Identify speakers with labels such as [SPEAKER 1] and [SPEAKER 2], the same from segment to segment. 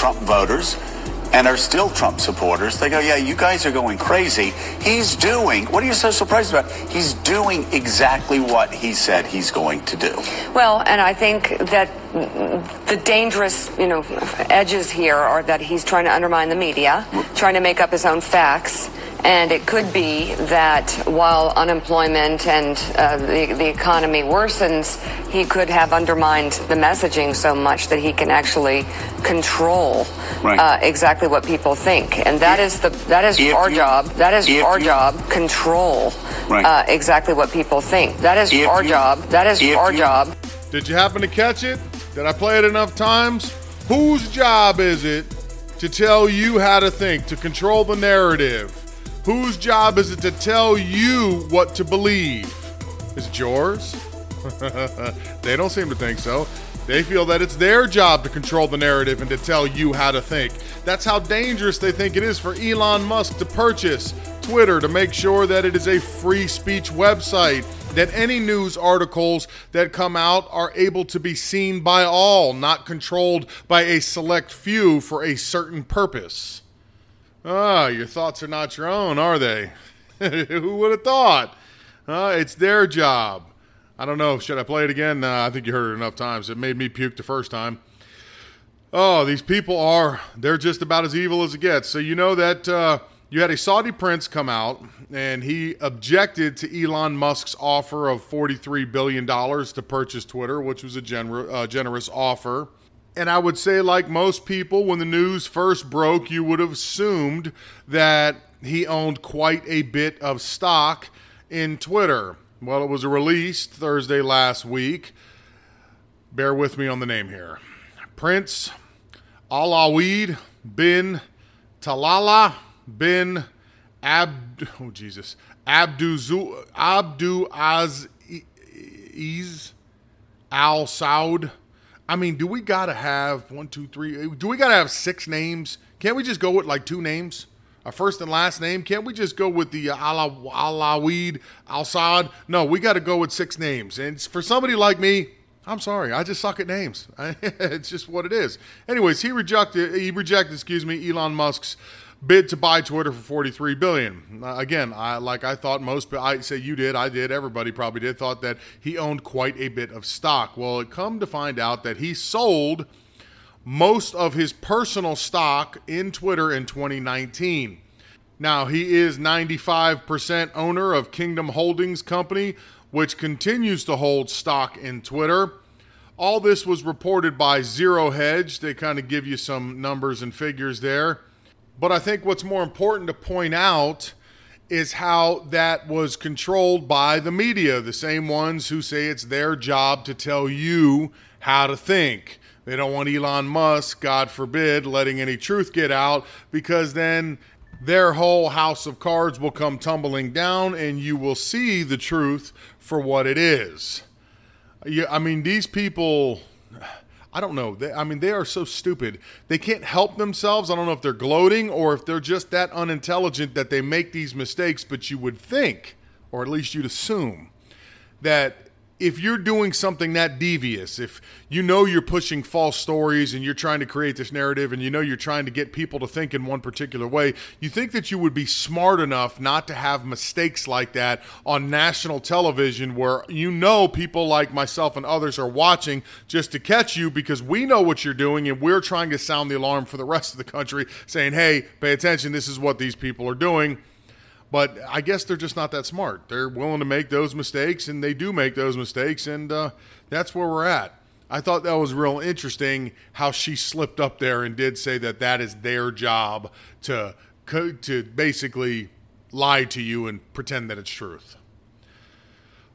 [SPEAKER 1] Trump voters and are still Trump supporters, they go, yeah, you guys are going crazy. He's doing, what are you so surprised about? He's doing exactly what he said he's going to do.
[SPEAKER 2] Well, and I think that the dangerous, you know, edges here are that he's trying to undermine the media, trying to make up his own facts. And it could be that while unemployment and uh, the, the economy worsens, he could have undermined the messaging so much that he can actually control
[SPEAKER 1] Right.
[SPEAKER 2] uh, exactly what people think. And that is the that is our
[SPEAKER 1] you-
[SPEAKER 2] job. That is our
[SPEAKER 1] you-
[SPEAKER 2] job. Control
[SPEAKER 1] Right.
[SPEAKER 2] uh, exactly what people think. That is
[SPEAKER 1] If
[SPEAKER 2] our
[SPEAKER 1] you-
[SPEAKER 2] job. That is our
[SPEAKER 1] you-
[SPEAKER 2] job.
[SPEAKER 3] Did you happen to catch it? Did I play it enough times? Whose job is it to tell you how to think, to control the narrative? Whose job is it to tell you what to believe? Is it yours? they don't seem to think so. They feel that it's their job to control the narrative and to tell you how to think. That's how dangerous they think it is for Elon Musk to purchase Twitter to make sure that it is a free speech website, that any news articles that come out are able to be seen by all, not controlled by a select few for a certain purpose. Ah, your thoughts are not your own, are they? Who would have thought? Uh, it's their job. I don't know. Should I play it again? Nah, I think you heard it enough times. It made me puke the first time. Oh, these people are, they're just about as evil as it gets. So, you know that uh, you had a Saudi prince come out and he objected to Elon Musk's offer of $43 billion to purchase Twitter, which was a gener- uh, generous offer. And I would say, like most people, when the news first broke, you would have assumed that he owned quite a bit of stock in Twitter. Well, it was released Thursday last week. Bear with me on the name here Prince Alawid bin Talala bin Abd oh Jesus Abdu Abdu Az Al Saud. I mean, do we gotta have one, two, three? Do we gotta have six names? Can't we just go with like two names? A first and last name? Can't we just go with the uh, Ala Alawid Al Saud? No, we got to go with six names. And for somebody like me, I'm sorry, I just suck at names. it's just what it is. Anyways, he rejected he rejected, excuse me, Elon Musk's bid to buy Twitter for 43 billion. Again, I like I thought most I say you did, I did, everybody probably did thought that he owned quite a bit of stock. Well, it come to find out that he sold most of his personal stock in Twitter in 2019. Now, he is 95% owner of Kingdom Holdings Company, which continues to hold stock in Twitter. All this was reported by Zero Hedge. They kind of give you some numbers and figures there. But I think what's more important to point out is how that was controlled by the media, the same ones who say it's their job to tell you how to think. They don't want Elon Musk, God forbid, letting any truth get out because then their whole house of cards will come tumbling down and you will see the truth for what it is. I mean, these people, I don't know. They, I mean, they are so stupid. They can't help themselves. I don't know if they're gloating or if they're just that unintelligent that they make these mistakes, but you would think, or at least you'd assume, that if you're doing something that devious, if you know you're pushing false stories and you're trying to create this narrative and you know you're trying to get people to think in one particular way, you think that you would be smart enough not to have mistakes like that on national television where you know people like myself and others are watching just to catch you because we know what you're doing and we're trying to sound the alarm for the rest of the country saying, hey, pay attention, this is what these people are doing. But I guess they're just not that smart. They're willing to make those mistakes, and they do make those mistakes, and uh, that's where we're at. I thought that was real interesting how she slipped up there and did say that that is their job to to basically lie to you and pretend that it's truth.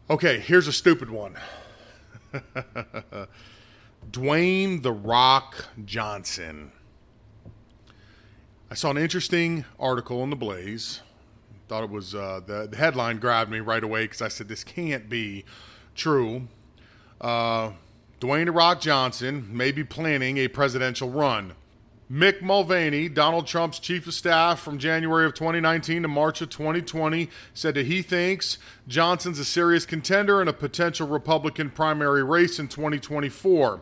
[SPEAKER 3] Okay, here's a stupid one. Dwayne the Rock Johnson. I saw an interesting article in the Blaze. Thought it was uh, the, the headline grabbed me right away because I said this can't be true. Uh, Dwayne Rock Johnson may be planning a presidential run. Mick Mulvaney, Donald Trump's chief of staff from January of 2019 to March of 2020, said that he thinks Johnson's a serious contender in a potential Republican primary race in 2024.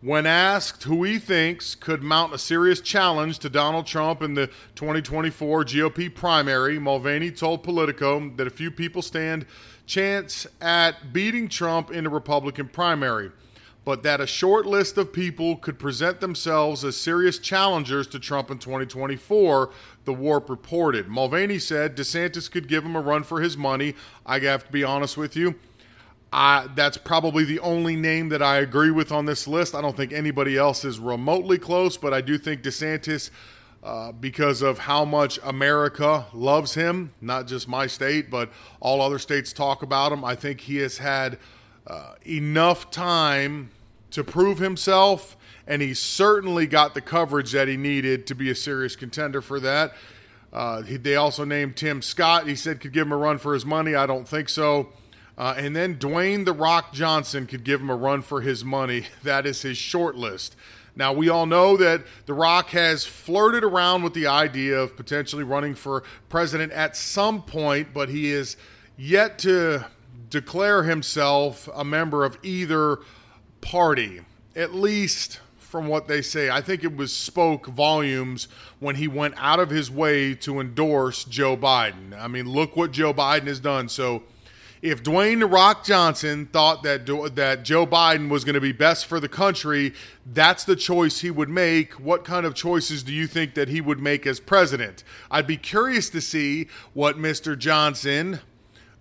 [SPEAKER 3] When asked who he thinks could mount a serious challenge to Donald Trump in the 2024 GOP primary, Mulvaney told Politico that a few people stand chance at beating Trump in the Republican primary, but that a short list of people could present themselves as serious challengers to Trump in 2024, the Wrap reported. Mulvaney said DeSantis could give him a run for his money. I have to be honest with you. I, that's probably the only name that I agree with on this list. I don't think anybody else is remotely close, but I do think DeSantis, uh, because of how much America loves him, not just my state, but all other states talk about him. I think he has had uh, enough time to prove himself, and he certainly got the coverage that he needed to be a serious contender for that. Uh, he, they also named Tim Scott. He said could give him a run for his money. I don't think so. Uh, and then Dwayne The Rock Johnson could give him a run for his money. That is his short list. Now, we all know that The Rock has flirted around with the idea of potentially running for president at some point, but he is yet to declare himself a member of either party, at least from what they say. I think it was spoke volumes when he went out of his way to endorse Joe Biden. I mean, look what Joe Biden has done. So, if Dwayne Rock Johnson thought that that Joe Biden was going to be best for the country, that's the choice he would make. What kind of choices do you think that he would make as president? I'd be curious to see what Mr. Johnson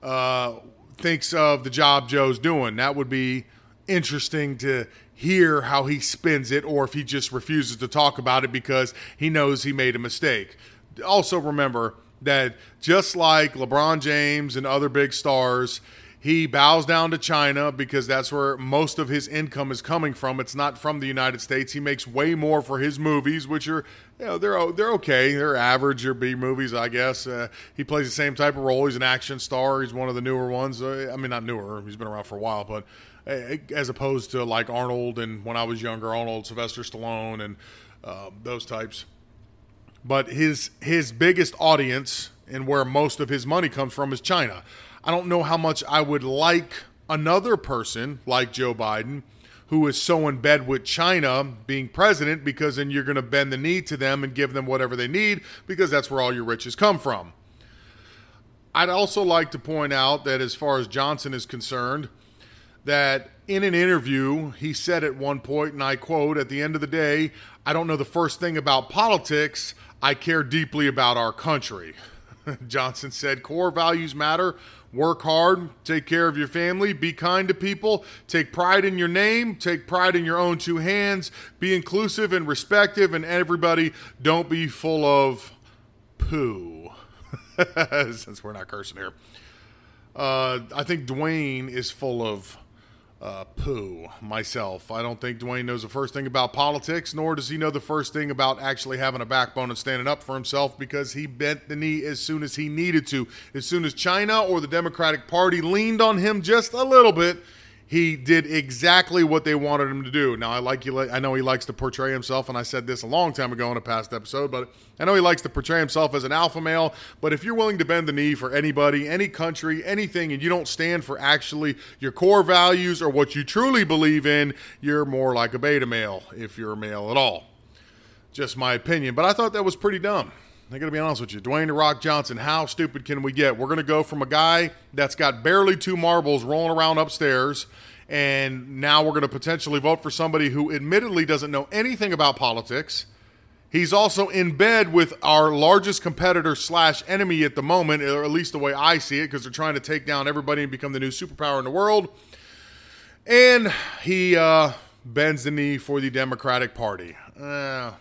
[SPEAKER 3] uh, thinks of the job Joe's doing. That would be interesting to hear how he spins it, or if he just refuses to talk about it because he knows he made a mistake. Also, remember that just like LeBron James and other big stars, he bows down to China because that's where most of his income is coming from. It's not from the United States. He makes way more for his movies, which are, you know, they're they're okay. They're average or B movies, I guess. Uh, he plays the same type of role. He's an action star. He's one of the newer ones. Uh, I mean, not newer. He's been around for a while, but uh, as opposed to like Arnold and when I was younger, Arnold, Sylvester Stallone, and uh, those types. But his his biggest audience and where most of his money comes from is China. I don't know how much I would like another person like Joe Biden who is so in bed with China being president because then you're going to bend the knee to them and give them whatever they need because that's where all your riches come from. I'd also like to point out that as far as Johnson is concerned, that in an interview, he said at one point, and I quote, at the end of the day, I don't know the first thing about politics. I care deeply about our country. Johnson said core values matter. Work hard, take care of your family, be kind to people, take pride in your name, take pride in your own two hands, be inclusive and respective, and everybody don't be full of poo. Since we're not cursing here. Uh, I think Dwayne is full of uh, poo myself. I don't think Dwayne knows the first thing about politics, nor does he know the first thing about actually having a backbone and standing up for himself because he bent the knee as soon as he needed to. As soon as China or the Democratic Party leaned on him just a little bit, he did exactly what they wanted him to do. Now, I like you. I know he likes to portray himself, and I said this a long time ago in a past episode, but I know he likes to portray himself as an alpha male. But if you're willing to bend the knee for anybody, any country, anything, and you don't stand for actually your core values or what you truly believe in, you're more like a beta male if you're a male at all. Just my opinion. But I thought that was pretty dumb. I got to be honest with you. Dwayne The Rock Johnson, how stupid can we get? We're going to go from a guy that's got barely two marbles rolling around upstairs, and now we're going to potentially vote for somebody who admittedly doesn't know anything about politics. He's also in bed with our largest competitor slash enemy at the moment, or at least the way I see it, because they're trying to take down everybody and become the new superpower in the world. And he uh, bends the knee for the Democratic Party. Uh,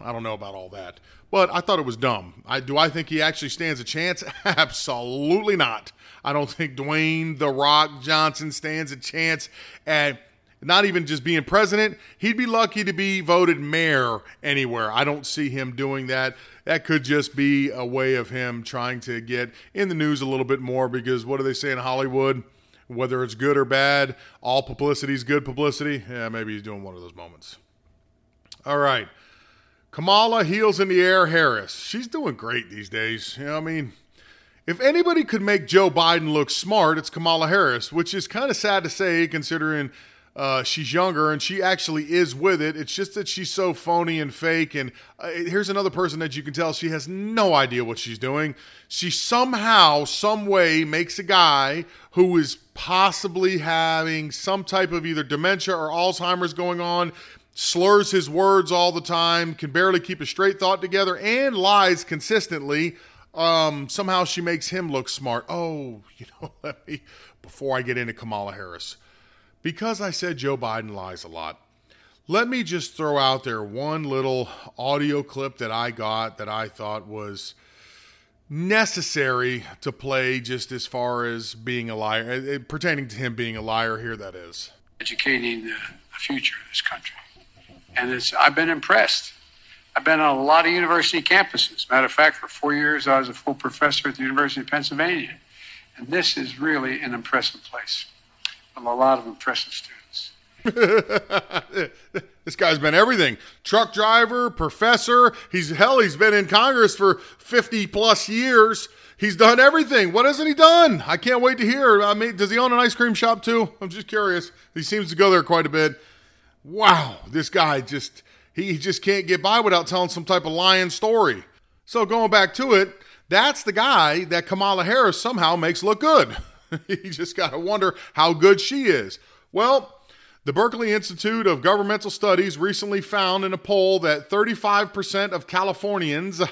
[SPEAKER 3] I don't know about all that but I thought it was dumb. I do I think he actually stands a chance? Absolutely not. I don't think Dwayne the Rock Johnson stands a chance at not even just being president, he'd be lucky to be voted mayor anywhere. I don't see him doing that. That could just be a way of him trying to get in the news a little bit more because what do they say in Hollywood? Whether it's good or bad, all publicity is good publicity. Yeah, maybe he's doing one of those moments. All right. Kamala heels in the air Harris. She's doing great these days. You know, I mean, if anybody could make Joe Biden look smart, it's Kamala Harris, which is kind of sad to say considering uh, she's younger and she actually is with it. It's just that she's so phony and fake. And uh, here's another person that you can tell she has no idea what she's doing. She somehow, some way, makes a guy who is possibly having some type of either dementia or Alzheimer's going on slurs his words all the time, can barely keep a straight thought together, and lies consistently. Um, somehow she makes him look smart. Oh, you know, let me, before I get into Kamala Harris, because I said Joe Biden lies a lot, let me just throw out there one little audio clip that I got that I thought was necessary to play just as far as being a liar, uh, uh, pertaining to him being a liar here, that is.
[SPEAKER 4] Educating the future of this country and it's I've been impressed. I've been on a lot of university campuses. Matter of fact, for four years I was a full professor at the University of Pennsylvania, and this is really an impressive place with a lot of impressive students.
[SPEAKER 3] this guy's been everything. Truck driver professor. He's hell he's been in congress for 50 plus years. He's done everything. What hasn't he done? I can't wait to hear. I mean does he own an ice cream shop too? I'm just curious. He seems to go there quite a bit wow, this guy just he just can't get by without telling some type of lying story. So going back to it, that's the guy that Kamala Harris somehow makes look good. you just got to wonder how good she is. Well, the Berkeley Institute of Governmental Studies recently found in a poll that 35% of Californians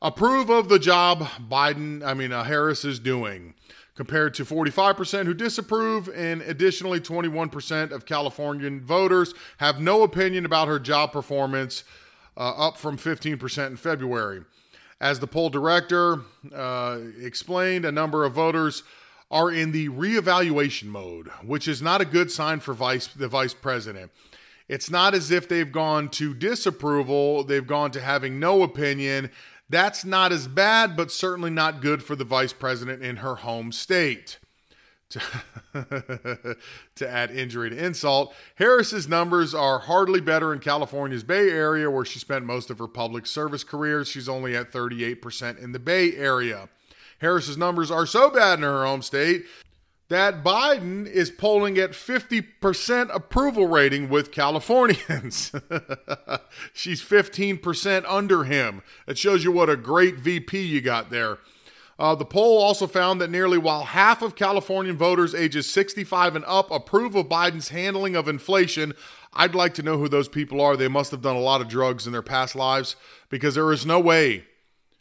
[SPEAKER 3] approve of the job Biden, I mean, uh, Harris is doing compared to 45% who disapprove, and additionally, 21% of Californian voters have no opinion about her job performance, uh, up from 15% in February. As the poll director uh, explained, a number of voters are in the reevaluation mode, which is not a good sign for vice, the vice president. It's not as if they've gone to disapproval, they've gone to having no opinion that's not as bad, but certainly not good for the vice president in her home state. To, to add injury to insult, Harris's numbers are hardly better in California's Bay Area, where she spent most of her public service career. She's only at 38% in the Bay Area. Harris's numbers are so bad in her home state that Biden is polling at 50% approval rating with Californians. She's 15% under him. It shows you what a great VP you got there. Uh, the poll also found that nearly while half of Californian voters ages 65 and up approve of Biden's handling of inflation, I'd like to know who those people are. They must have done a lot of drugs in their past lives because there is no way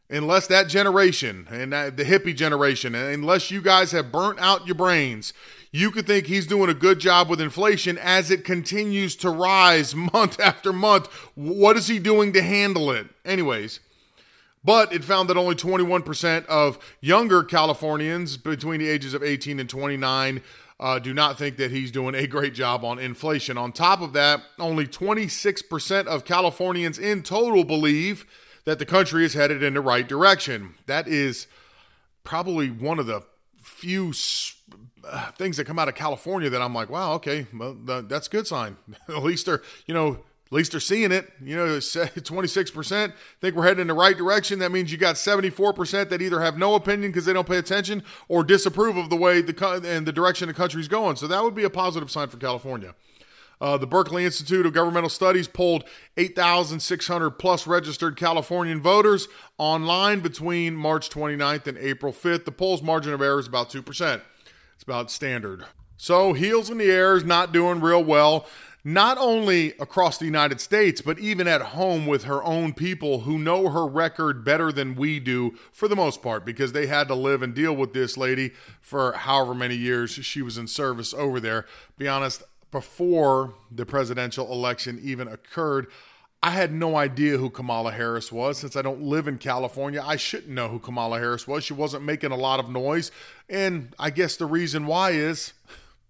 [SPEAKER 3] unless that generation and the hippie generation, unless you guys have burnt out your brains, you could think he's doing a good job with inflation as it continues to rise month after month. What is he doing to handle it? Anyways, but it found that only 21% of younger Californians between the ages of 18 and 29 uh, do not think that he's doing a great job on inflation. On top of that, only 26% of Californians in total believe that the country is headed in the right direction. That is probably one of the few uh, things that come out of California that I'm like, wow, okay, well, that's a good sign. at least they're, you know, at least they're seeing it. You know, 26% think we're heading in the right direction. That means you got 74% that either have no opinion because they don't pay attention or disapprove of the way the and the direction the country's going. So that would be a positive sign for California. Uh, the Berkeley Institute of Governmental Studies polled 8,600 plus registered Californian voters online between March 29th and April 5th. The poll's margin of error is about 2%. It's about standard. So, heels in the air is not doing real well, not only across the United States, but even at home with her own people who know her record better than we do for the most part because they had to live and deal with this lady for however many years she was in service over there. Be honest, before the presidential election even occurred, I had no idea who Kamala Harris was. Since I don't live in California, I shouldn't know who Kamala Harris was. She wasn't making a lot of noise. And I guess the reason why is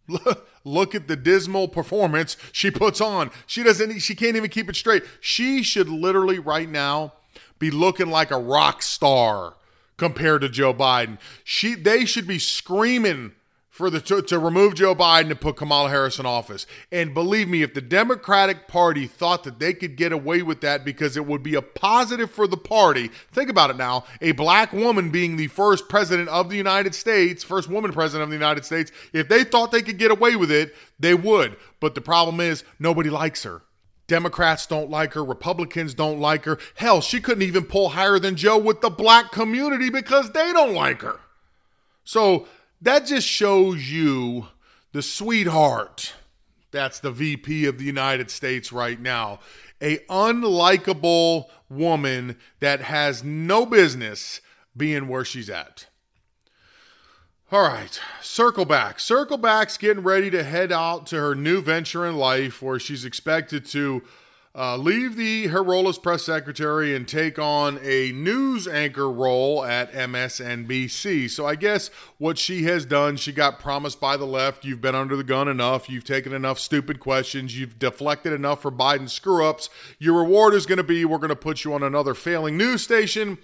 [SPEAKER 3] look at the dismal performance she puts on. She doesn't she can't even keep it straight. She should literally right now be looking like a rock star compared to Joe Biden. She they should be screaming for the to, to, remove Joe Biden and put Kamala Harris in office. And believe me, if the Democratic Party thought that they could get away with that because it would be a positive for the party, think about it now. A black woman being the first president of the United States, first woman president of the United States, if they thought they could get away with it, they would. But the problem is nobody likes her. Democrats don't like her. Republicans don't like her. Hell, she couldn't even pull higher than Joe with the black community because they don't like her. So that just shows you the sweetheart. That's the VP of the United States right now. A unlikable woman that has no business being where she's at. All right, circle back. Circle back's getting ready to head out to her new venture in life where she's expected to uh, leave the Herola's press secretary and take on a news anchor role at MSNBC. So I guess what she has done, she got promised by the left. You've been under the gun enough. You've taken enough stupid questions. You've deflected enough for Biden screw ups. Your reward is going to be we're going to put you on another failing news station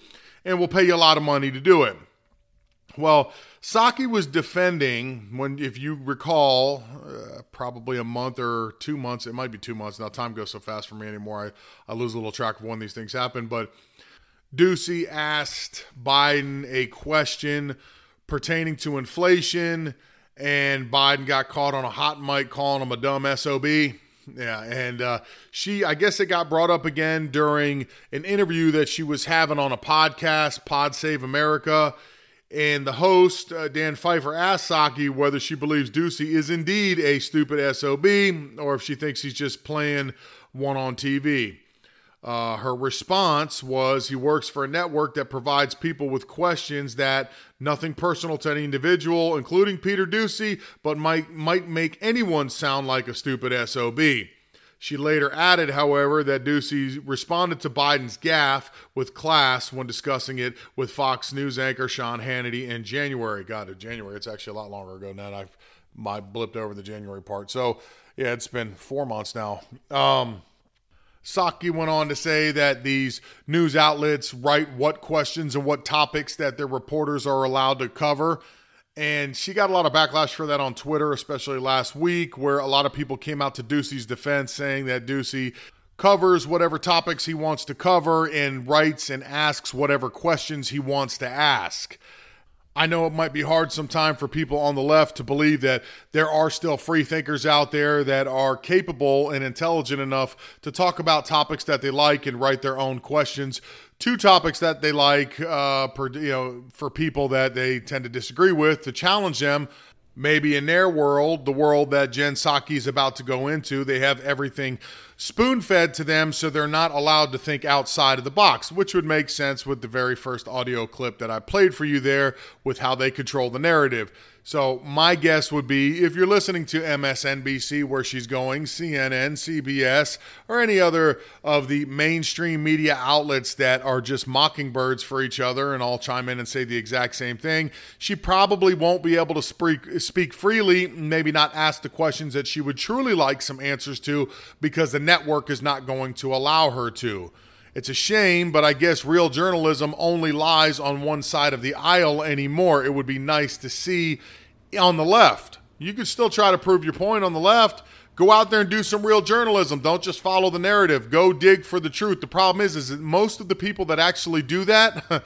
[SPEAKER 3] and we'll pay you a lot of money to do it. Well, Psaki was defending when, if you recall, uh, probably a month or two months. It might be two months now. Time goes so fast for me anymore. I, I lose a little track of when these things happen. But Doocy asked Biden a question pertaining to inflation, and Biden got caught on a hot mic calling him a dumb sob. Yeah, and uh, she, I guess it got brought up again during an interview that she was having on a podcast, Pod Save America and the host, uh, Dan Pfeiffer, asked Psaki whether she believes Doocy is indeed a stupid SOB or if she thinks he's just playing one on TV. Uh, her response was he works for a network that provides people with questions that nothing personal to any individual, including Peter Doocy, but might might make anyone sound like a stupid SOB. She later added, however, that Doocy responded to Biden's gaffe with class when discussing it with Fox News anchor Sean Hannity in January. God, in January, it's actually a lot longer ago now. I, I blipped over the January part. So, yeah, it's been four months now. Um, Psaki went on to say that these news outlets write what questions and what topics that their reporters are allowed to cover. And she got a lot of backlash for that on Twitter, especially last week, where a lot of people came out to Doocy's defense saying that Doocy covers whatever topics he wants to cover and writes and asks whatever questions he wants to ask. I know it might be hard sometimes for people on the left to believe that there are still free thinkers out there that are capable and intelligent enough to talk about topics that they like and write their own questions two topics that they like uh, per, you know, for people that they tend to disagree with to challenge them. Maybe in their world, the world that Jen Psaki is about to go into, they have everything spoon fed to them, so they're not allowed to think outside of the box, which would make sense with the very first audio clip that I played for you there with how they control the narrative. So my guess would be if you're listening to MSNBC where she's going, CNN, CBS, or any other of the mainstream media outlets that are just mockingbirds for each other and all chime in and say the exact same thing, she probably won't be able to speak speak freely, maybe not ask the questions that she would truly like some answers to because the network is not going to allow her to. It's a shame, but I guess real journalism only lies on one side of the aisle anymore. It would be nice to see on the left. You could still try to prove your point on the left. Go out there and do some real journalism. Don't just follow the narrative. Go dig for the truth. The problem is, is that most of the people that actually do that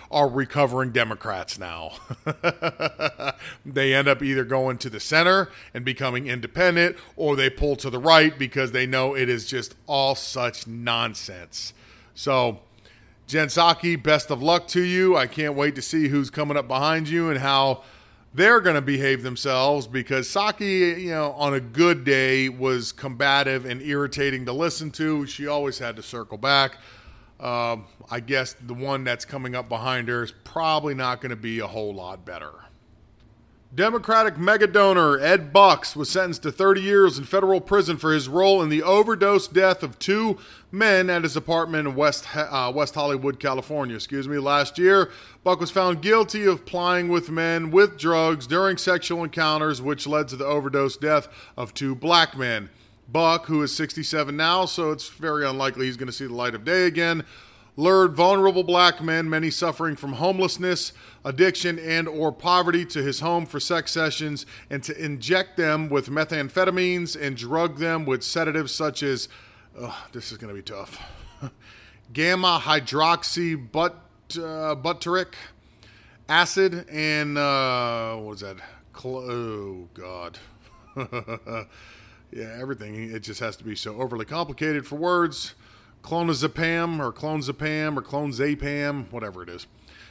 [SPEAKER 3] are recovering Democrats now. they end up either going to the center and becoming independent, or they pull to the right because they know it is just all such nonsense. So, Jen best of luck to you. I can't wait to see who's coming up behind you and how they're going to behave themselves because Psaki, you know, on a good day was combative and irritating to listen to. She always had to circle back. Uh, I guess the one that's coming up behind her is probably not going to be a whole lot better. Democratic mega donor Ed Bucks was sentenced to 30 years in federal prison for his role in the overdose death of two men at his apartment in West uh, West Hollywood, California. Excuse me. Last year, Buck was found guilty of plying with men with drugs during sexual encounters, which led to the overdose death of two black men. Buck, who is 67 now, so it's very unlikely he's going to see the light of day again, lured vulnerable black men, many suffering from homelessness, addiction, and or poverty to his home for sex sessions and to inject them with methamphetamines and drug them with sedatives such as oh, this is going to be tough. Gamma hydroxy but uh, butyric acid and uh, what was that? Cl- oh God. yeah, everything. It just has to be so overly complicated for words clonazepam or clonazepam or clonazepam, whatever it is.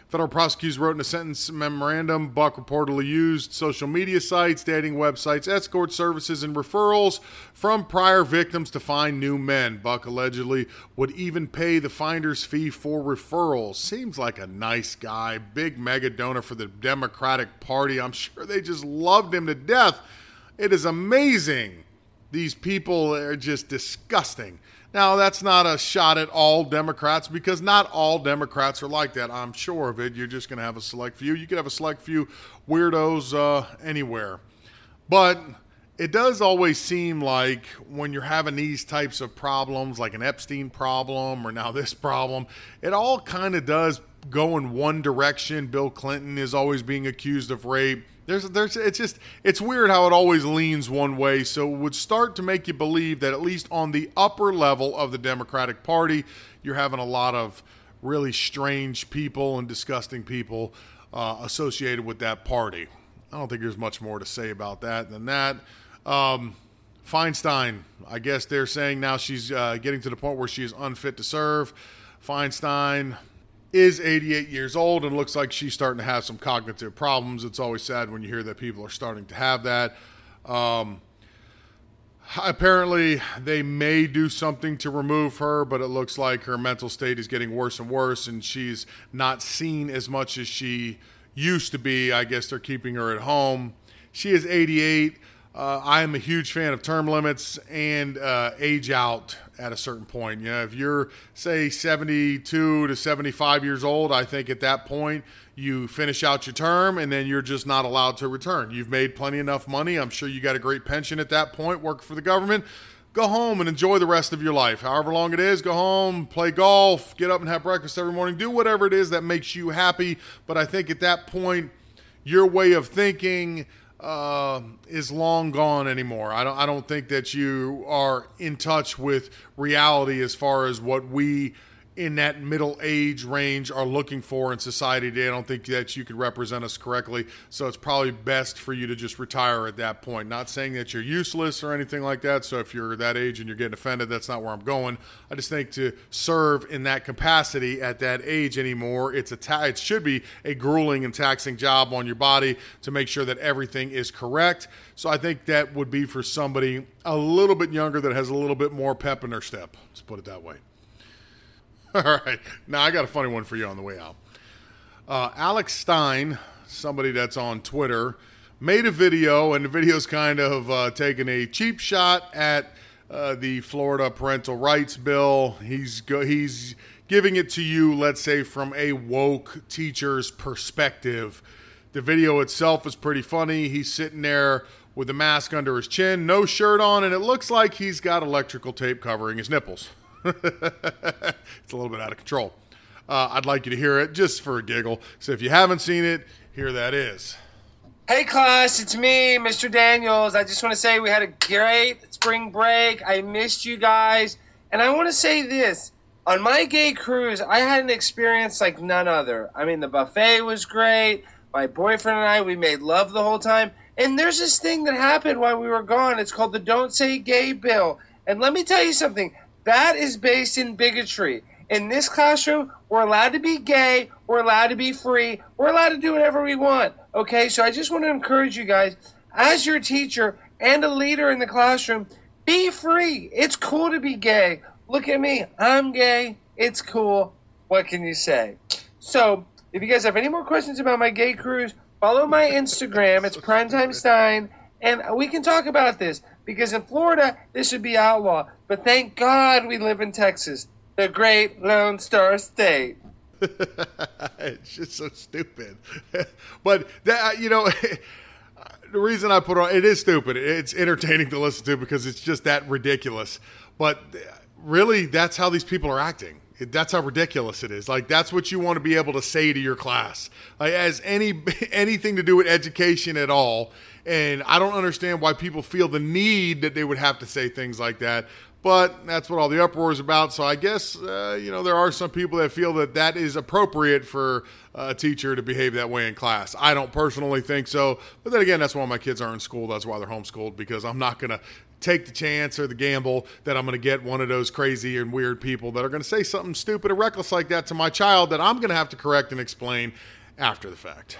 [SPEAKER 3] Federal prosecutors wrote in a sentence memorandum Buck reportedly used social media sites, dating websites, escort services, and referrals from prior victims to find new men. Buck allegedly would even pay the finder's fee for referrals. Seems like a nice guy, big mega donor for the Democratic Party. I'm sure they just loved him to death. It is amazing. These people are just disgusting. Now, that's not a shot at all Democrats because not all Democrats are like that. I'm sure of it. You're just going to have a select few. You could have a select few weirdos uh, anywhere. But it does always seem like when you're having these types of problems, like an Epstein problem or now this problem, it all kind of does go in one direction. Bill Clinton is always being accused of rape. There's, there's, it's just, it's weird how it always leans one way. So it would start to make you believe that at least on the upper level of the Democratic Party, you're having a lot of really strange people and disgusting people uh, associated with that party. I don't think there's much more to say about that than that. Um, Feinstein, I guess they're saying now she's uh, getting to the point where she is unfit to serve. Feinstein, is 88 years old and looks like she's starting to have some cognitive problems. It's always sad when you hear that people are starting to have that. Um, apparently, they may do something to remove her, but it looks like her mental state is getting worse and worse, and she's not seen as much as she used to be. I guess they're keeping her at home. She is 88. Uh, I am a huge fan of term limits and uh, age out at a certain point. You know, if you're say 72 to 75 years old, I think at that point you finish out your term and then you're just not allowed to return. You've made plenty enough money. I'm sure you got a great pension at that point, work for the government. Go home and enjoy the rest of your life. However long it is, go home, play golf, get up and have breakfast every morning, do whatever it is that makes you happy. But I think at that point, your way of thinking, uh, is long gone anymore. I don't. I don't think that you are in touch with reality as far as what we in that middle age range are looking for in society today. I don't think that you could represent us correctly. So it's probably best for you to just retire at that point. Not saying that you're useless or anything like that. So if you're that age and you're getting offended, that's not where I'm going. I just think to serve in that capacity at that age anymore, it's a ta- it should be a grueling and taxing job on your body to make sure that everything is correct. So I think that would be for somebody a little bit younger that has a little bit more pep in their step. Let's put it that way. All right. Now I got a funny one for you on the way out. Uh, Alex Stein, somebody that's on Twitter, made a video, and the video's kind of uh, taking a cheap shot at uh, the Florida parental rights bill. He's go- he's giving it to you, let's say, from a woke teacher's perspective. The video itself is pretty funny. He's sitting there with a mask under his chin, no shirt on, and it looks like he's got electrical tape covering his nipples. it's a little bit out of control. Uh, I'd like you to hear it just for a giggle. So if you haven't seen it, here that is.
[SPEAKER 5] Hey class, it's me, Mr. Daniels. I just want to say we had a great spring break. I missed you guys. And I want to say this. On my gay cruise, I had an experience like none other. I mean, the buffet was great. My boyfriend and I, we made love the whole time. And there's this thing that happened while we were gone. It's called the Don't Say Gay Bill. And let me tell you something. That is based in bigotry. In this classroom, we're allowed to be gay, we're allowed to be free, we're allowed to do whatever we want. Okay, so I just want to encourage you guys, as your teacher and a leader in the classroom, be free. It's cool to be gay. Look at me, I'm gay. It's cool. What can you say? So, if you guys have any more questions about my gay cruise, Follow my Instagram. It's Primetime Stein, and we can talk about this because in Florida this would be outlaw. But thank God we live in Texas, the great Lone Star State.
[SPEAKER 3] it's just so stupid. but that uh, you know, the reason I put on it is stupid. It's entertaining to listen to because it's just that ridiculous. But uh, really, that's how these people are acting. That's how ridiculous it is. Like that's what you want to be able to say to your class, like as any anything to do with education at all. And I don't understand why people feel the need that they would have to say things like that. But that's what all the uproar is about. So I guess uh, you know there are some people that feel that that is appropriate for a teacher to behave that way in class. I don't personally think so. But then again, that's why my kids are in school. That's why they're homeschooled because I'm not going to take the chance or the gamble that I'm going to get one of those crazy and weird people that are going to say something stupid or reckless like that to my child that I'm going to have to correct and explain after the fact.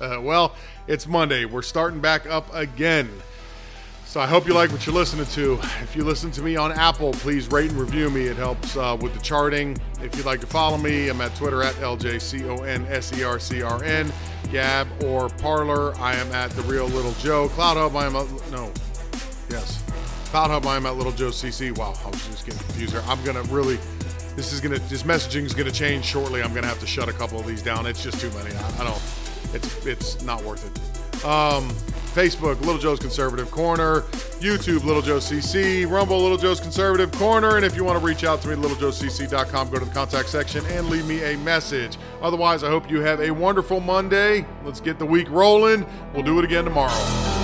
[SPEAKER 3] well, it's Monday. We're starting back up again. So I hope you like what you're listening to. If you listen to me on Apple, please rate and review me. It helps uh, with the charting. If you'd like to follow me, I'm at Twitter at LJCONSERCRN, Gab or Parler. I am at The Real Little Joe. CloutHub, I am at, no, yes. CloutHub, I am at Little Joe CC. Wow, I was just getting confused here. I'm going to really, this is going to, this messaging is going to change shortly. I'm going to have to shut a couple of these down. It's just too many. I, I don't, it's, it's not worth it. Um, Facebook, Little Joe's Conservative Corner, YouTube, Little Joe CC, Rumble, Little Joe's Conservative Corner. And if you want to reach out to me, littlejoecc.com, go to the contact section and leave me a message. Otherwise, I hope you have a wonderful Monday. Let's get the week rolling. We'll do it again tomorrow.